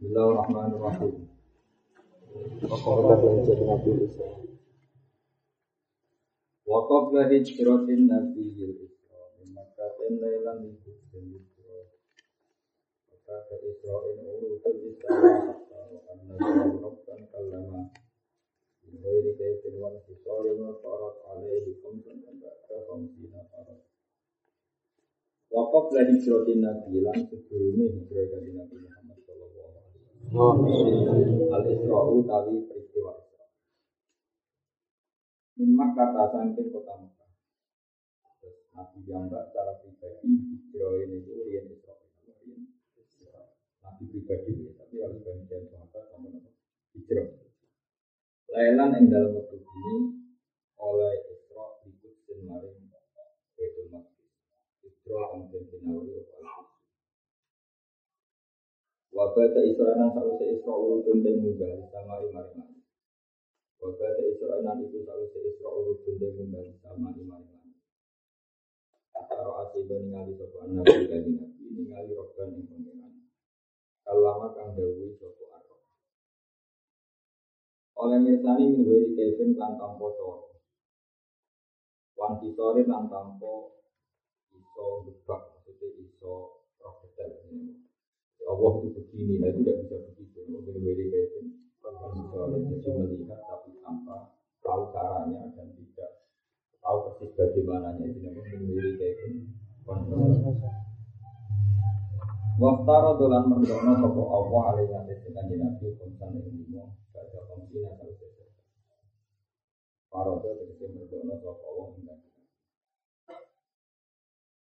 Bismillahirrahmanirrahim. Wakaflah jadi Nabi Isa. Hijratin lailan Isra. Maka ke Isra'in urutul Isra. Karena Rabban kalama. Ghairi kaifin wa nasisarin wa farat alaihi khamsan ba'da khamsina farat. Wakaf lah hijratin Nabi lan sebelumnya hijrah Nabi Muhammad. Al Isra'u tawi peristiwa Isra. Min Makkah tasangkin kota Makkah. Nabi Jambak secara pribadi hijrah ini itu rian Isra. Nabi pribadi tapi harus bagian sahabat sama nama hijrah. Lailan yang dalam waktu ini oleh Isra ikut maring Maqdis. Isra kemudian dinawari apa Wabata Isra nang sause Isra urutun dan munggah sama imari mari. Wabata Isra nang iku sause Isra urutun dan munggah sama imari mari. Ataro asiba ningali sapa nabi kanjeng nabi ningali roban ing pangeran. Kalama kang dawuh sapa arep. Oleh mirsani min wiri kevin kan tampo soro. Wan kisore lan tampo iso gebak maksudnya iso roh detail. Allah itu begini, nah tidak bisa begitu. Mungkin kevin kisore jadi melihat tapi tanpa tahu caranya dan tidak tahu persis bagaimananya itu namanya wiri kevin Waftara dolan merdono sopo Allah alaihi atas kanji nabi kumsan ing limo baca komsina kalau sesuatu. Parodo tegese merdono sopo Allah nabi.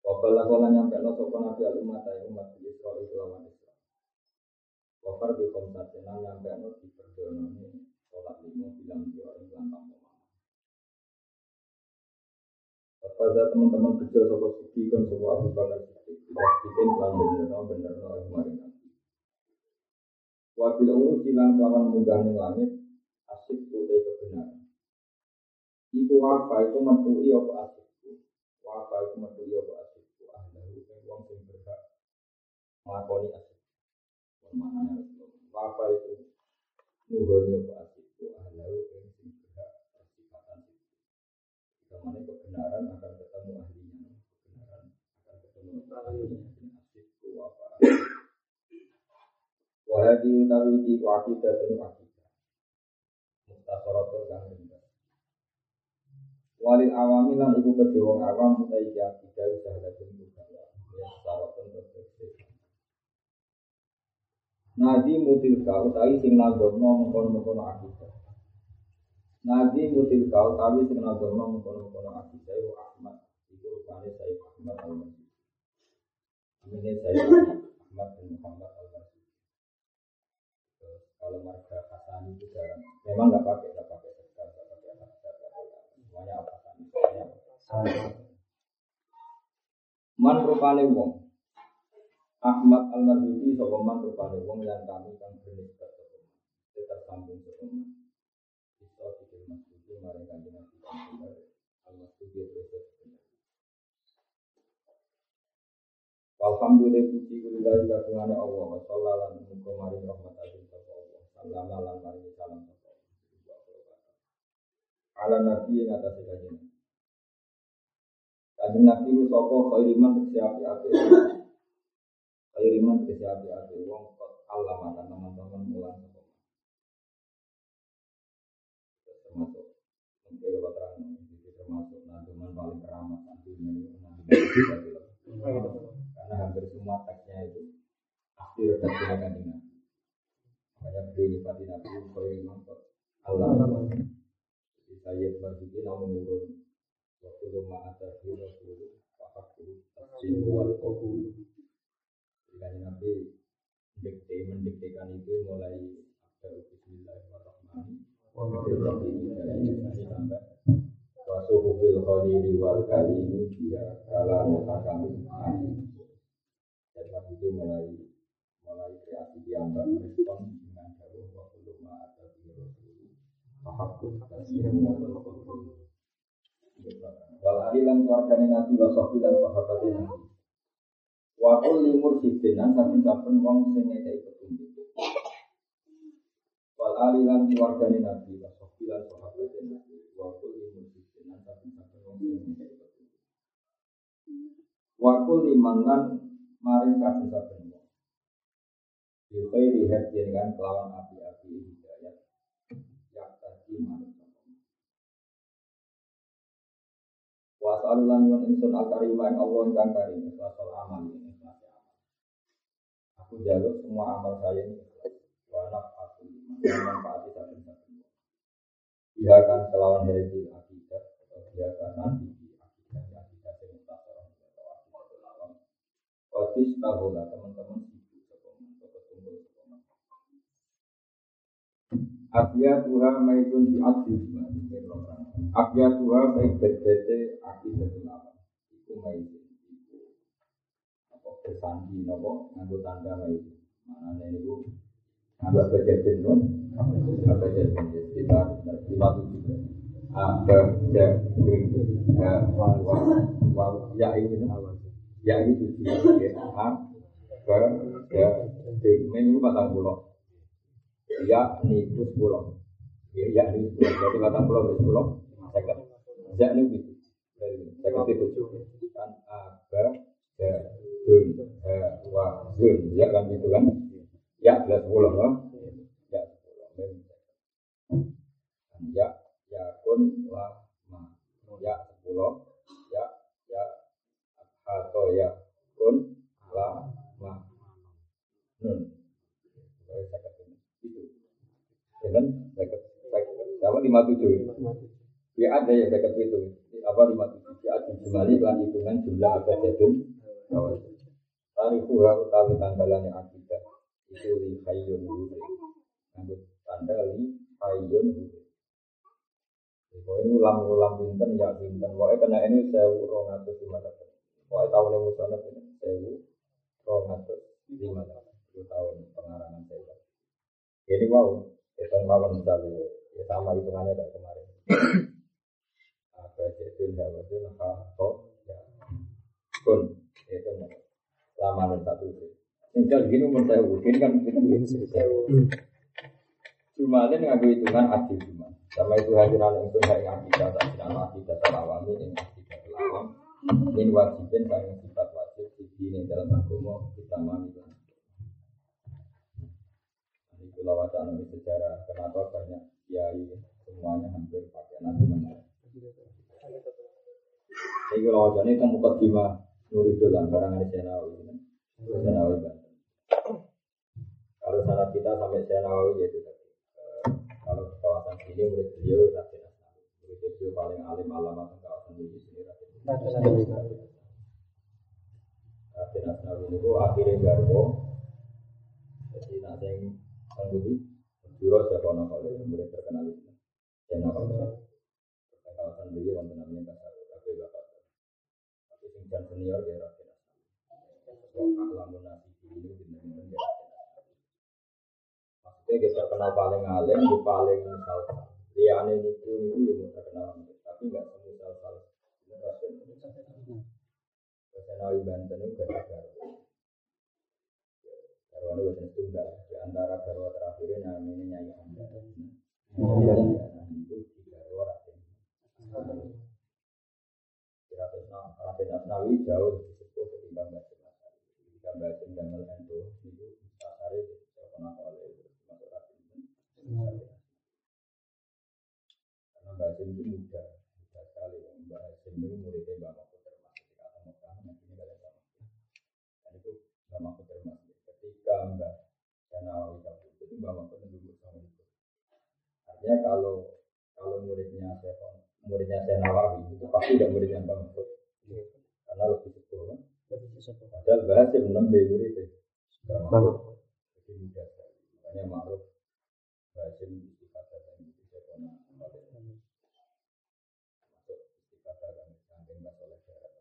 Wabala kola nyampe no sopo nabi al umat ayu umat di Israel kelawan Wafar di komsan senang nyampe no di perdono sholat limo bilang dia ing lantang Pada teman-teman kecil sopo suki kan sopo Abu Bakar Siddiq Pastikan kelan bener bener no kemarin nanti. Wabil uru silang lawan munggah ning langit asik putih kebenaran. Iku wafa itu mentui apa asikku. Wafa itu mentui apa asikku. Ahlahu yang wong sing berhak melakoni asik. Mana Wafa itu nuhoni apa yang kebenaran akan ketemu ahlinya. Kebenaran akan ketemu ahlinya. Wafa. Wahadi dan akidah. Mustasaratun kang ringkas. Walil awami lan iku kedhe wong awam utai. Ya saratun tetep. Nadi mutilka utawi sing nagomno mengkono-mengkono akidah. Nadi mutilka utawi sing nagomno mengkono-mengkono akidah wa Ahmad. Iku rupane Sayyid Ahmad al-Masih. Ini saya Ahmad bin Muhammad al-Masih kalau marga Hasani itu jarang. Memang nggak pakai, nggak pakai sekar, nggak pakai hasad, nggak pakai semuanya apa semuanya Man rupane wong. Ahmad al Marzuki sapa man rupane wong yang kami kang bernisbat sapa man. Kita sambung sapa man. Bisa pikir Marzuki mari kanjeng Nabi bener. Al Marzuki terus bener. Alhamdulillah puji kulillahi kagungane Allah wa sallallahu muga mari rahmat agung sapa Allah. Salam lan mari salam sapa Allah. Ala nabi yang atas kajian. Kajian nabi itu sapa khairiman tegese api-api. Khairiman tegese api-api wong kok Allah mata teman-teman mulang sapa. Termasuk mungkin kalau terang itu termasuk nantuman paling keramat nantinya karena hampir semua teksnya itu pasti redaksinya kan dengan makanya beliau nyipati nabi kau yang mantap Allah saya berpikir namun menurun. Waktu lama ada di waktu waktu tafsir wal qabul jadi nabi mendikte mendiktekan itu mulai ada Bismillahirrahmanirrahim. Sampai wasuhu fil khalili wal kalimi dia dan waktu itu mulai mulai kreasi dengan jauh waktu lama ada di Rasul. Mahabub tasir Wal adilan keluarganya Nabi wa sahbi dan sahabatnya. Nabi Wa kulli mursidin lan saben-saben wong sing ngekeki petunjuk alilan keluargane Nabi, wa sofilan sahabat Nabi, wa kulli muslimin lan saben-saben wong sing Wa kulli manan maring saben-saben wong. Bi khairi hadin kelawan api-api hidayat. Yang tadi maring Wa salulan wa insun al-karim Allah ingkang karim ikhlas amal. Aku jaluk semua amal saya ini nafatu liman manfaati saben-saben. Dia kan kelawan dari akidah atau dia kan nanti akidah akidah yang atau akidah. Otis tahu lah teman-teman sibuk sekolah atau kumpul sekolah. Abia Tuhan maizun di adil Abya tua baik berbeda akidah. Iku maizin. Iku apa bersandi nopo? Nganggo tanda maizin. Mana ini bu nganggo apa jadi non? Apa jadi kita lima tujuh. Apa jadi ya wa ya ini ya itu ya a ke ya ini batang pulau ya ini pulau ya ya ini jadi batang pulau pulau Second. Ya ini gitu. Second itu kan ada ya dun ha wa dun ya kan gitu kan. Ya jelas sepuluh loh. Ya sepuluh. Ya ya kun wa ma. Ya sepuluh. Ya ya atau ya kun la ma. Nun. Itu. Ya kan? Second. lima tujuh. Ya ada yang saya itu apa lima tujuh ya lan hitungan jumlah apa jadun Tarifu ha utawi tanggalannya akidah. Itu li hayyun huri Nambut tanda li hayyun Pokoknya ini ulang-ulang binten ya binten Pokoknya kena ini sewu rong atus lima tahun tahun yang musolat ini sewu rong lima tahun tahun pengarangan saya Jadi wow, itu mawon misalnya ya sama hitungannya kayak kemarin. Bajadun hawadun hato ya. Kun itu lamaran satu tinggal gini umur saya mungkin kan kita cuma ada nggak hitungan adil cuma sama itu hadiran itu saya akidah tak tidak akidah terawami ini akidah terlawam ini wajibin kami sifat wajib di sini dalam agama kita mami. Ini kalau wacana sejarah. Kenapa banyak kiai semuanya hampir pakai nanti ini kalau wajahnya itu muka dima Nuridul lah, barang ada Senawi Senawi Banten Kalau sana kita sampai Senawi ya itu tadi. Kalau di kawasan sini murid beliau Raden Asnawi Murid beliau paling alim alamat di kawasan ini sini Raden Raden Asnawi. Itu akhirnya garwo Jadi nanti yang Juro siapa nama murid terkenal itu Senawi kawasan beliau wonten namanya Kasar Kafe Bapak. Tapi senior dia Raden Wong ahlamun nasi ini benar-benar dia Maksudnya kita terkenal paling alim, di paling misal. Liane niku niku yang mau terkenal, tapi nggak semua misal Kesenawi Banten itu gak ada Garwane bahasa tunggal di antara garwa terakhir namanya Nyai Anda. Nah, itu tiga orang Raden Asnawi jauh lebih sepuh ketimbang Mbak Asnawi. Jika Mbak Sim Jamal Endo itu Asari terkenal oleh masuk Raden Karena Mbak Sim itu muda, muda sekali. Mbak Sim itu muridnya Mbak Mahfud Mekah, nanti ini kalian sama. Dan itu Mbak Mahfud Termas. Ketika Mbak Asnawi cabut, itu Mbak Mahfud sama itu. Artinya kalau kalau muridnya muridnya saya Nawawi itu pasti muridnya Mbak Mahfud karena lebih sepuh kan padahal enam murid itu Mbak Mahfud jadi muda makanya Ma'ruf bahasa istiqadah dan itu saya pernah masuk istiqadah kan samping Mbak Soleh Darat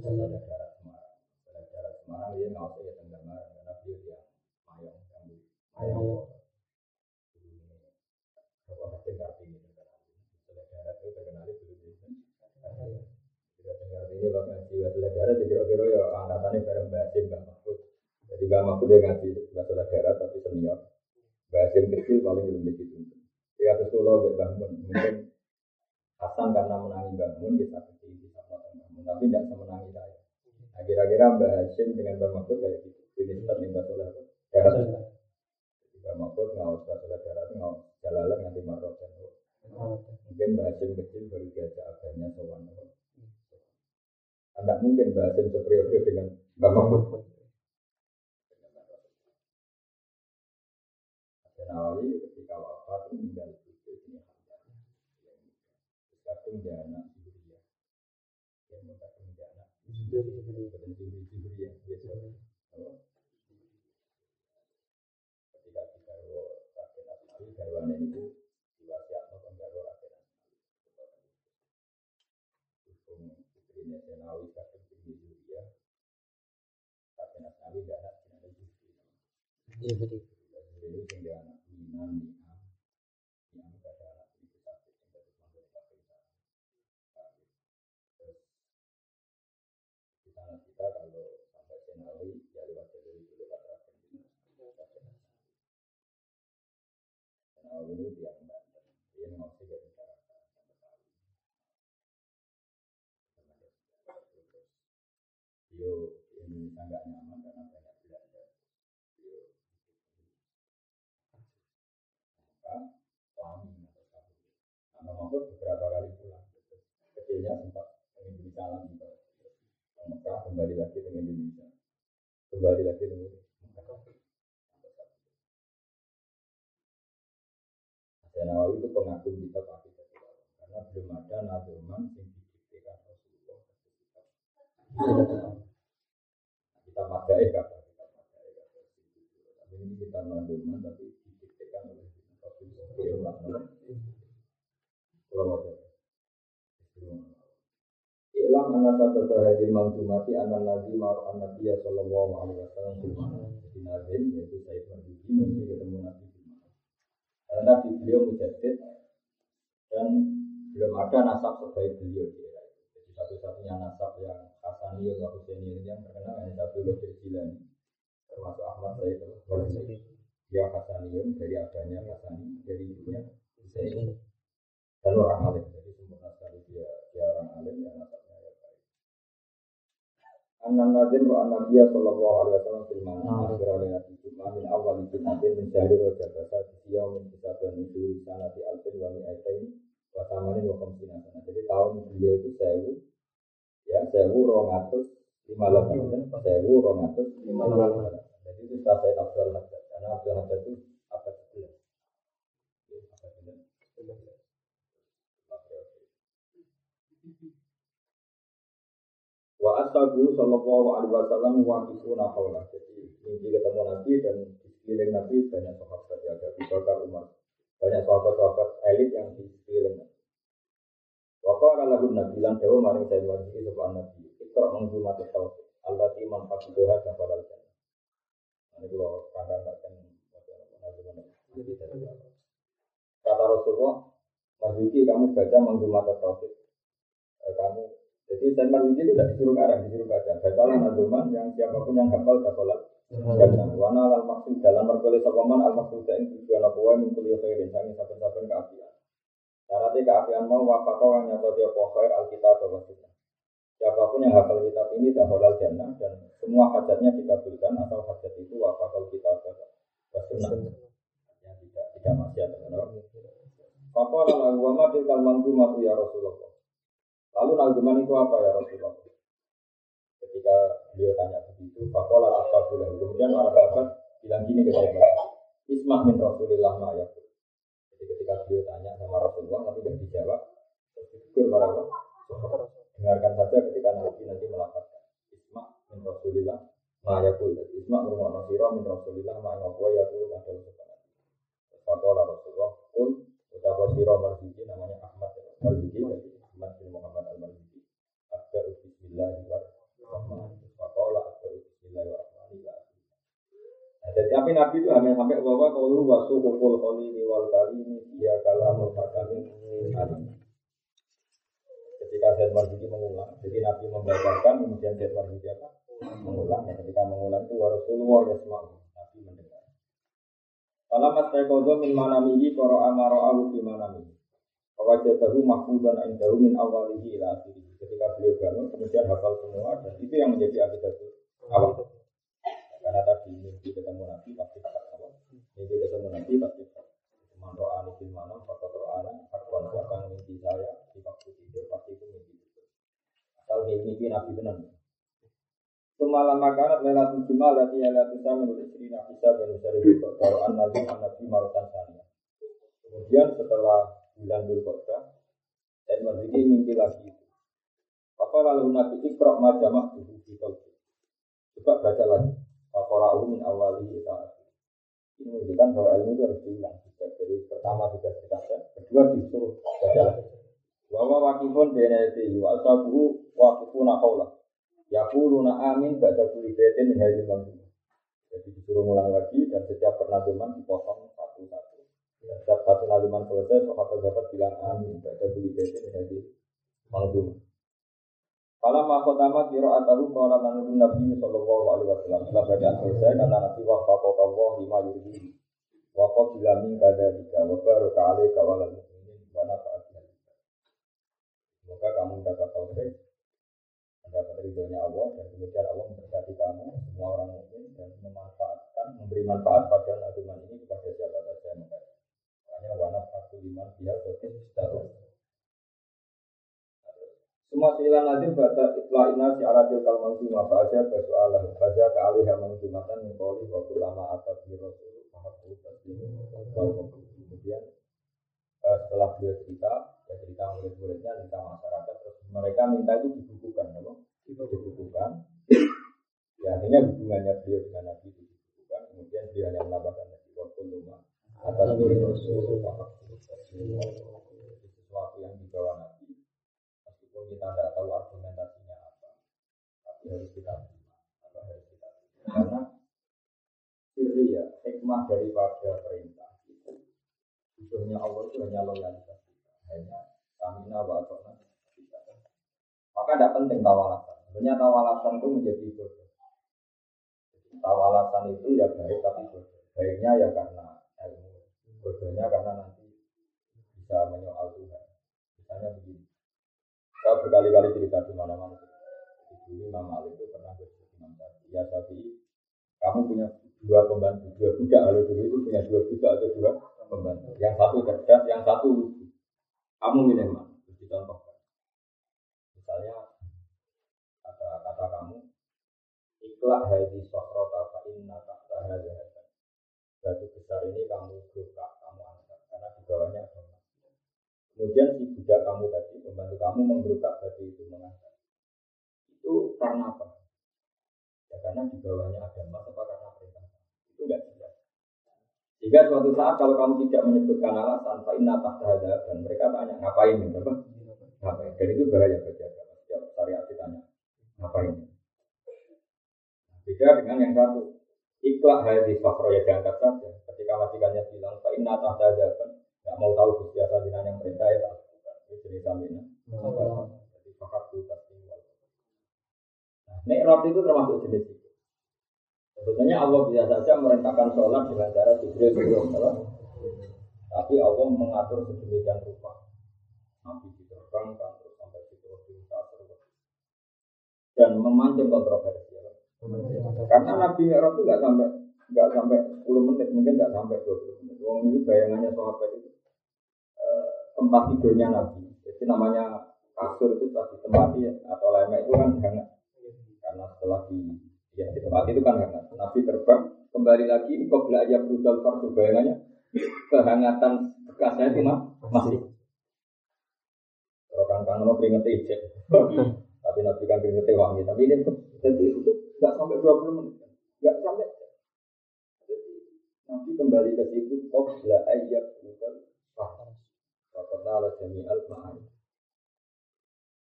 Soleh Darat Semarang. Dia nggak usah ya karena dia dia yang Kalau orang tinggal tinggi itu terkenal itu Jika dengar ini bahasa negara, kira-kira ya angkatannya bareng Mbak Sim, Mbak Mahfud. Jadi Mbak Mahfud dia ngaji tapi senior. kecil paling lebih. Ya terus kalau bangun mungkin Hasan karena menangi bangun tinggi sama bangun, tapi tidak semenangi saya. Nah, kira-kira Mbak Hashim dengan Mbak Mahfud kayak gitu. Ini seperti Mbak Soleh darat. Jadi Mbak Mahfud ngawas Mbak Soleh darat ngawas jalalan nanti marot dan Mungkin Mbak Hashim kecil baru diajak agamanya sowan. Tidak mungkin Mbak Hashim superior dengan Mbak Mahfud. Nawawi ketika wafat meninggal itu ini kadung dia anak Zuhriya yang mau kadung dia anak bukan Zuhri Zuhri ya biasa ketika kita Asmawi garwane itu diwasiatno Asmawi. Hukum kadung tinggi Asmawi itu dia anak Minan Niam Niam pada anak itu sakit yang terus masuk ke Terus di sana kita kalau sampai Senawi ya lewat jalur itu lewat Raden Senawi itu dia Yo ini sangat nyaman karena banyak. Yo maka. Nah, beberapa kali pulang. Kecilnya sempat Indonesia lagi. Kembali lagi ke Indonesia. Kembali lagi ke Saya Nawawi itu pengagum kitab akidah karena belum ada nazuman yang didiktekan Rasulullah. Kita kata kita madai kata tapi ini kita tapi oleh Rasulullah. Pulau wajah. Ilam anna sababa hadil mawjumati anna nazi maru an nabiya sallallahu alaihi wasallam. Yaitu ketemu Nabi Karena tadi beliau mujadid dan belum ada nasab sebaik beliau di. Jadi satu-satunya nasab yang Hasani atau Husaini yang terkenal hanya satu Lutfi Jilani termasuk Ahmad Said al-Ghazali. Dia Hasanium dari abahnya Hasani dari ibunya Husaini dan orang alim. Jadi sempurna sekali dia dia orang alim yang ya baik. Anan Nadim ro'an Nabiya sallallahu alaihi wasallam fil mana akhir oleh Nabi Cuma min awal nanti min syahri roja basa Dia min kisah dan misuri sanati alfin wa mi'atain Wa samanin wa Jadi tahun beliau itu sewu Ya sewu rongatus lima lapan Sewu rongatus lima lapan Jadi itu setelah saya Abdul Haddad. Karena Abdul Haddad itu abad sebelas. Abad sebelas Wa ashabu sallallahu alaihi wasallam waqifuna haulah. Jadi mimpi ketemu Nabi dan di Nabi banyak sahabat ya ada Abu Bakar Umar. Banyak sahabat-sahabat elit yang di sekeliling Nabi. Wa qala lahu Nabi lan dewa maring saya wajib sapa Nabi. Ikra menghumat tauhid. Allah ti man hafidzah dan balal jannah. Ini kalau kandang kan Kata Rasulullah, Mas Yuki kamu baca menghumat tauhid. Kamu jadi Salman itu tidak disuruh karang, disuruh baca. Bacalah nazuman yang siapa pun yang hafal kafalat. Dan wana al maksud dalam merkole sopaman al maksud yang tujuan apa wae mingkul ya khairin sangi saben-saben keapian. Syaratnya keapian mau wafakau yang nyata dia khair al kitab wa sunnah. Siapa pun yang hafal kitab ini dah halal jannah dan semua hajatnya dikabulkan atau hajat itu wafakal kitab wa sunnah. Yang tidak tidak maksiat. Fakola lagu wa mangdumatu ya Rasulullah. Lalu nazuman itu apa ya Rasulullah? Ketika beliau tanya begitu, Fakola Ashabullah. Kemudian para sahabat bilang gini ke saya, Ismah min Rasulillah ma Jadi ketika beliau tanya sama Rasulullah, tapi tidak dijawab, ditegur para. Dengarkan saja ketika Nabi nanti melafazkan. Ismah min Rasulillah ma yakul. Ismah rumah Nasirah min Rasulillah ma yakul yakul ada usaha Fakola Rasulullah, pun ucapan sirah marzuki namanya Ahmad Marzuki, Ahmad bin Muhammad al-Marzuki. Ada Nah, jadi tapi Nabi itu hanya sampai bahwa kalau wasu hukul kholini wal kalimi dia kalamul hakamin alim. Ketika Zaid Marzuki mengulang, jadi Nabi membacakan, kemudian Zaid Marzuki apa? Mengulang. Dan ketika mengulang itu Rasulullah ya semua Nabi mendengar. Kalau mas tekozo min manamihi koro amaro awu fi manamihi. Wajadahu mahfudan indahu min awalihi ila akhirih. Ketika beliau bangun, kemudian hafal semua, dan itu yang menjadi akidah awal. Karena tadi mimpi ketemu Nabi, pasti kata awal. Mimpi ketemu Nabi, pasti Man ro'a ani fil manam, fakot ro'a Hakwan siapa yang mimpi saya, di waktu tidur, pasti itu mimpi itu. Asal mimpi Nabi benar. Semalam makanan lelatul jumal lati lelatul menurut istri Nabi Sa dan Musari Bukot Kalau an nabi an nabi marutan sana Kemudian setelah bulan Dzulqa'dah dan Marziki mimpi lagi itu. Apa lalu Nabi Iqra majamah dulu di kalbu. Coba baca lagi. Fakora'u min awali ita Ini menunjukkan bahwa ilmu itu harus diulang. Jadi pertama sudah kita kedua disuruh baca lagi. Wawa wakifun benedi wa asabuhu wakifuna kaulah. Yaquluna amin kulli baitin min hadhil manzumah. Jadi disuruh ngulang lagi dan setiap pernazuman dipotong satu-satu. Setiap satu nazuman selesai, sahabat sahabat bilang amin. Ba'da kulli baitin min hadhil manzumah. Kalau mahkotama kiro atahu kalau nanurun Nabi Sallallahu Alaihi Wasallam setelah bacaan selesai kata Nabi wafaqo kawah lima yurhi wafaq bilamin kada tiga wabaru kali kawalan muslimin wana fa'adna Semoga kamu dapat taufik mendapat ridhonya Allah dan kemudian Allah memberkati kamu semua orang mukmin dan memanfaatkan memberi manfaat pada nazuman ini kepada siapa liman dia kotis setelah semua silan nazim baca itla ina si ala til kal mansumah baca baca Allah. Baca ke alih yang mansumatan mengkoli waktu lama atas di rasul mahabu taslimu kemudian eh, setelah beliau cerita ya cerita murid-muridnya cerita masyarakat terus mereka minta itu dibukukan apa? dibukukan. Ya akhirnya hubungannya beliau dengan Nabi itu dibukukan kemudian dia hanya menambahkan Nabi waktu lama. Atas di rasul mahabu sesuatu yang dibawa Nabi meskipun kita tidak tahu argumentasinya apa tapi harus kita terima. Apa harus kita terima? Karena siri ya hikmah daripada perintah itu Ujungnya Allah itu hanya loyalitas kita. Hanya stamina wa atona maka tidak penting tawalasan. Sebenarnya tawalasan itu menjadi bodoh tawalasan itu ya baik tapi bodoh baiknya ya karena ilmu. Bodohnya karena nanti bisa menyoal Tuhan misalnya begini saya berkali-kali cerita di mana-mana. Dulu Malik itu pernah bercerita Imam Syafi'i. Ya Syafi'i, kamu punya dua pembantu, dua budak. Kalau dulu itu punya dua budak atau dua pembantu. Yang satu cerdas, yang satu lucu. Kamu milih mana? Terus dicontohkan. Misalnya kata kata kamu, ikhlas hadis sokro fa inna tahta hadza Batu besar ini kamu buka, kamu angkat karena di bawahnya ada Kemudian si kamu tadi, membantu kamu menggerukak batu itu mengangkat. Itu karena apa? Ya karena di bawahnya ada emas apa karena perintah. Itu enggak jelas. Jika suatu saat kalau kamu tidak menyebutkan alasan, Pak Inna tahta dan mereka tanya ngapain ini, apa? Ngapain? Dan itu bahaya bagi agama. Setiap syariat ditanya ngapain? Beda dengan yang satu. Ikhlas hadis fakro ya diangkat saja. Ketika majikannya bilang, Pak Inna tahta Gak mau tahu Gusti Asal yang perintah ya tak lakukan. Ini jenis samina. Jadi fakar itu. Nah, Mi'raj itu termasuk jenis itu. Sebetulnya Allah bisa saja merintahkan sholat dengan cara Jibril belum Tapi Allah mengatur sedemikian rupa. Nabi diterbangkan terus sampai situ terus dan memancing kontroversi. Karena Nabi Mi'raj itu nggak sampai nggak sampai 10 menit, mungkin nggak sampai 20 menit. Wong ini bayangannya sahabat itu tempat tidurnya Nabi. Jadi namanya kasur itu pasti tempat ya, atau lemek itu kan hangat. Karena setelah di ya di tempat itu kan hangat. Nabi terbang kembali lagi kok belajar berudal fardu bayangannya kehangatan bekasnya itu mah masih. Kalau kang mau keringet. Tapi Nabi kan keringet wangi. Tapi ini jadi itu nggak sampai 20 menit. Nggak sampai. Jadi Nabi kembali ke situ kok belajar fardu Fakotala jami'al ma'ani.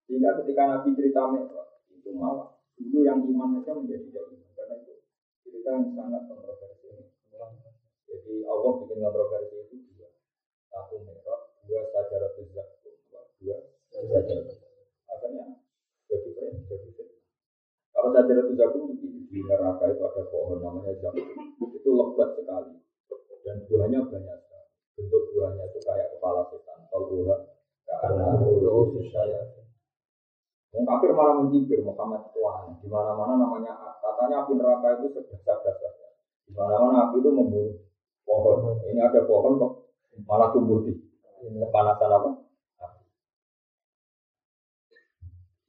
Sehingga ketika Nabi cerita itu malah dulu yang iman saja menjadi tidak iman. Karena itu cerita yang sangat kontroversial. Jadi Allah bikin kontroversi itu dua. Satu Mi'raj, dua sajarat zakum, dua sajarat Akhirnya jadi keren, jadi keren. Kalau sajarat zakum di neraka itu ada pohon namanya zakum. Itu lebat sekali. Dan dan buahnya banyak sekali. Bentuk buahnya itu kayak kepala setan. Tolbuha karena ulu saya. Yang kafir malah mencibir Muhammad itu aneh. Di mana-mana namanya katanya api neraka itu sebesar-besarnya. Di mana-mana api itu membunuh pohon. Ini ada pohon kok malah tumbuh di kepanasan apa?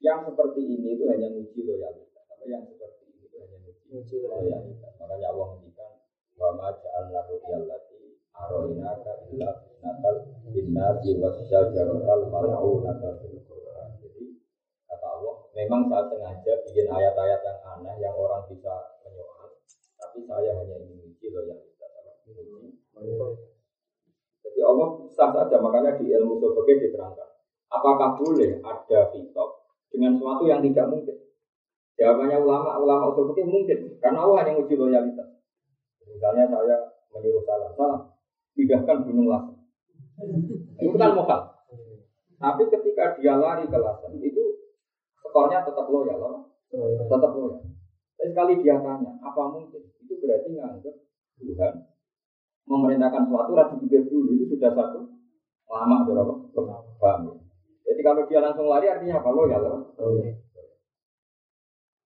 Yang seperti ini itu hanya uji loyalitas. Apa yang seperti ini itu hanya uji loyalitas. Makanya Allah menghentikan wa ma ja'alna ru'yallati aroinaka illa natal linnasi wasyajarotal mal'unata fil Qur'an. Jadi kata Allah, memang saya sengaja bikin ayat-ayat yang aneh yang orang bisa menyoal, tapi saya hanya ingin uji loyalitas. Jadi Allah sah saja, makanya di ilmu sebagai diterangkan. Apakah boleh ada kitab dengan sesuatu yang tidak mungkin? Jawabannya ulama, ulama usul mungkin, karena Allah hanya uji loyalitas. Misalnya saya menyuruh salam, salam, pindahkan gunung Lasem. Itu kan mokal. Tapi ketika dia lari ke Lasem, itu skornya tetap loyal, apa? tetap loyal. Tapi sekali dia tanya, apa mungkin? Itu berarti nganggap Tuhan memerintahkan sesuatu, rajin pikir dulu, itu sudah satu lama, berapa? Paham ya? Jadi kalau dia langsung lari artinya apa? Loyal, apa?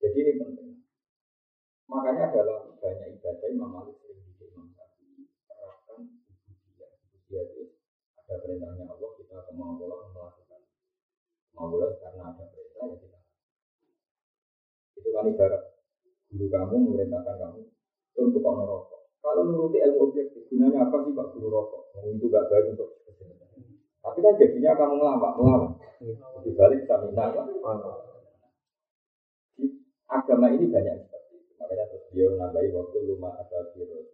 Jadi ini penting. Makanya dalam banyak ibadah Imam Malik sering bikin Imam Syafi'i terapkan ubudiyah. Ubudiyah itu ada perintahnya Allah kita kemampuan melakukan. Kemampuan karena ada perintah ya kita. Itu kan ibarat guru kamu memerintahkan kamu untuk kau rokok. Kalau nuruti ilmu objektif, gunanya apa sih Pak Guru rokok? Itu gak baik untuk Tapi kan jadinya kamu ngelawan, ngelawan. Di balik stamina kan? Agama ini banyak Makanya terus dia nambahi waktu luma ada biro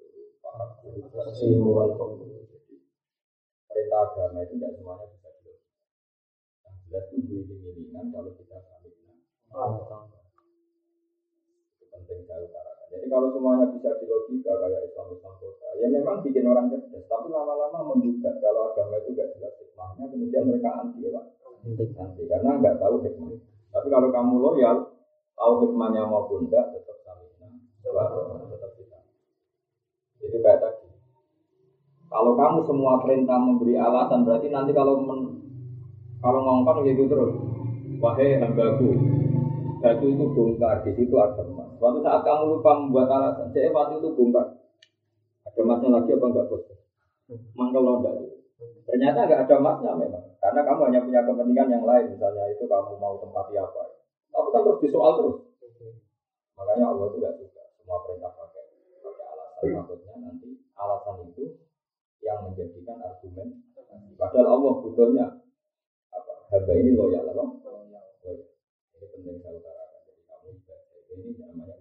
Perintah agama itu tidak semuanya bisa dilakukan. Jelas itu iling-ilingan kalau kita samitna. Itu penting saya utarakan. Jadi kalau semuanya bisa dilogika kayak Islam Islam kota, ya memang bikin orang cerdas. Tapi lama-lama menggugat kalau agama itu tidak jelas hikmahnya, kemudian mereka anti ya pak. Anti karena nggak tahu hikmah. Tapi kalau kamu loyal, tahu hikmahnya maupun tidak, tetap itu kayak tadi. Kalau kamu semua perintah memberi alasan berarti nanti kalau men, kalau ngongkon gitu terus. Wahai hambaku, batu itu bongkar, di situ ada emas. Suatu saat kamu lupa membuat alasan, jadi waktu itu bongkar. Ada emasnya lagi apa enggak bos? Mangkel enggak Ternyata enggak ada emasnya memang, karena kamu hanya punya kepentingan yang lain, misalnya itu kamu mau tempati apa. Tapi kan terus disoal terus. Makanya Allah itu enggak suka semua perintah pakai pakai alasan takutnya nanti alasan itu yang menjadikan argumen padahal Allah butuhnya apa hamba ini loyal apa loyal ini penting saya utarakan jadi kamu ini namanya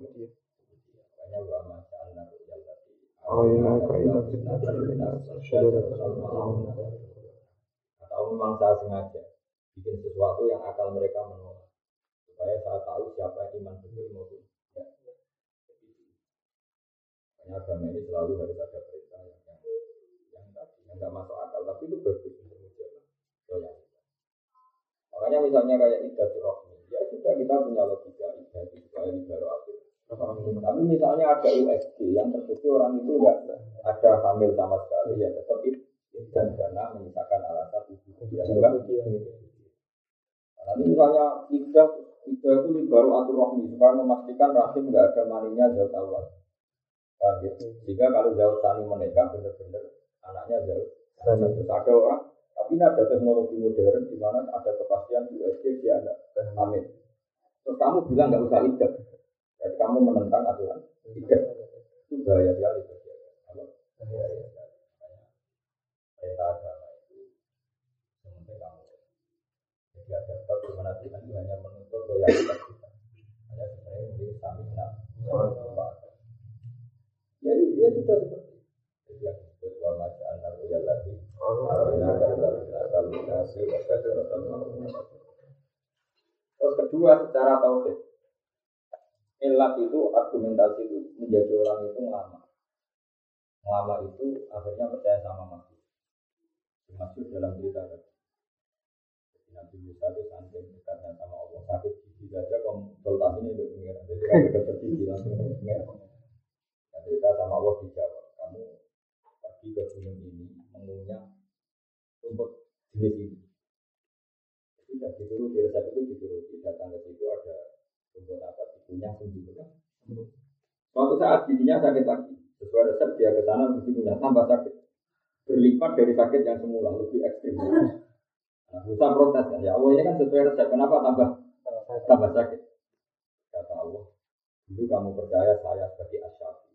ujian makanya ulama ja'alna royal tadi atau memang saya sengaja bikin sesuatu yang akal mereka menolak supaya saya tahu siapa iman betul maupun Makanya agama ini selalu harus ada perintah yang yang, yang yang nggak masuk akal, tapi itu bagus untuk loyalitas. Makanya misalnya kayak ibadah rohmi, ya sudah kita punya logika ibadah supaya baru akhir. Tapi misalnya ada USG yang terbukti orang itu enggak ada hamil sama sekali, ya tetap dan karena menyisakan alasan itu. Ya, enggak? Nanti misalnya ibadah ibadah itu baru atur rohmi supaya memastikan rahim enggak ada maninya jauh awal. Paham ya? Jika kalau jauh tani menikah benar-benar anaknya jauh. Terus ada orang, tapi ini ada teknologi modern di mana ada kepastian di USG dia ada amin. Terus kamu bilang nggak usah ijab, jadi kamu menentang aturan ijab. Itu bahaya sekali. Bahaya sekali. Perintah agama itu sementing kamu. Jadi ada bab di mana Tuhan itu hanya menuntut loyalitas kita. Hanya sebenarnya menjadi stamina. Sudah seperti itu. Yang disebut wa maja'an naruyal lati. Terus kedua secara tauhid. Ilat itu argumentasi itu menjadi orang itu lama. Lama itu akhirnya percaya sama masjid. Masjid dalam cerita kan. Nabi Musa itu saking dekatnya sama Allah sakit gigi saja konsultasinya ini pengiran. Jadi kalau dokter gigi langsung pengiran cerita sama Allah dijawab kamu pergi ke gunung ini mengunyah rumput jenis ini. Tidak disuruh di resep itu dituruti datang ke situ ada rumput apa dikunyah sendiri kan. Suatu saat giginya sakit lagi. Sesuai resep dia ke sana gizi punya tambah sakit. Berlipat dari sakit yang semula lebih ekstrim. Nah, bisa protes kan ya Allah ini kan sesuai resep kenapa tambah tambah sakit? Kata Allah, dulu kamu percaya saya sebagai asyafi.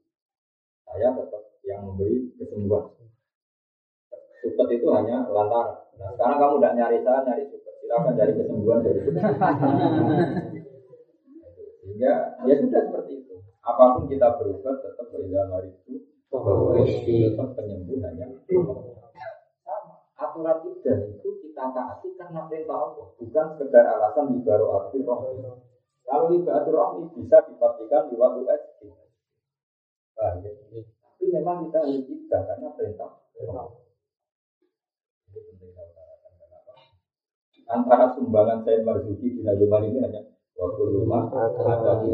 Saya tetap yang memberi kesembuhan. Suket itu hanya lantaran. Nah, sekarang kamu tidak nyari saya, nyari suket. Silakan cari kesembuhan dari suket. Sehingga ya sudah seperti itu. Apa pun kita berubah tetap berilmu itu bahwa tetap penyembuhannya sama. Aturan idah itu kita taati karena perintah Allah, bukan sekedar alasan baru atur roh. Kalau atur roh ini bisa dipastikan di waktu ya? Tapi memang kita harus tidak karena perintah. Antara sumbangan saya Marzuki di Najuman ini hanya waktu rumah ada di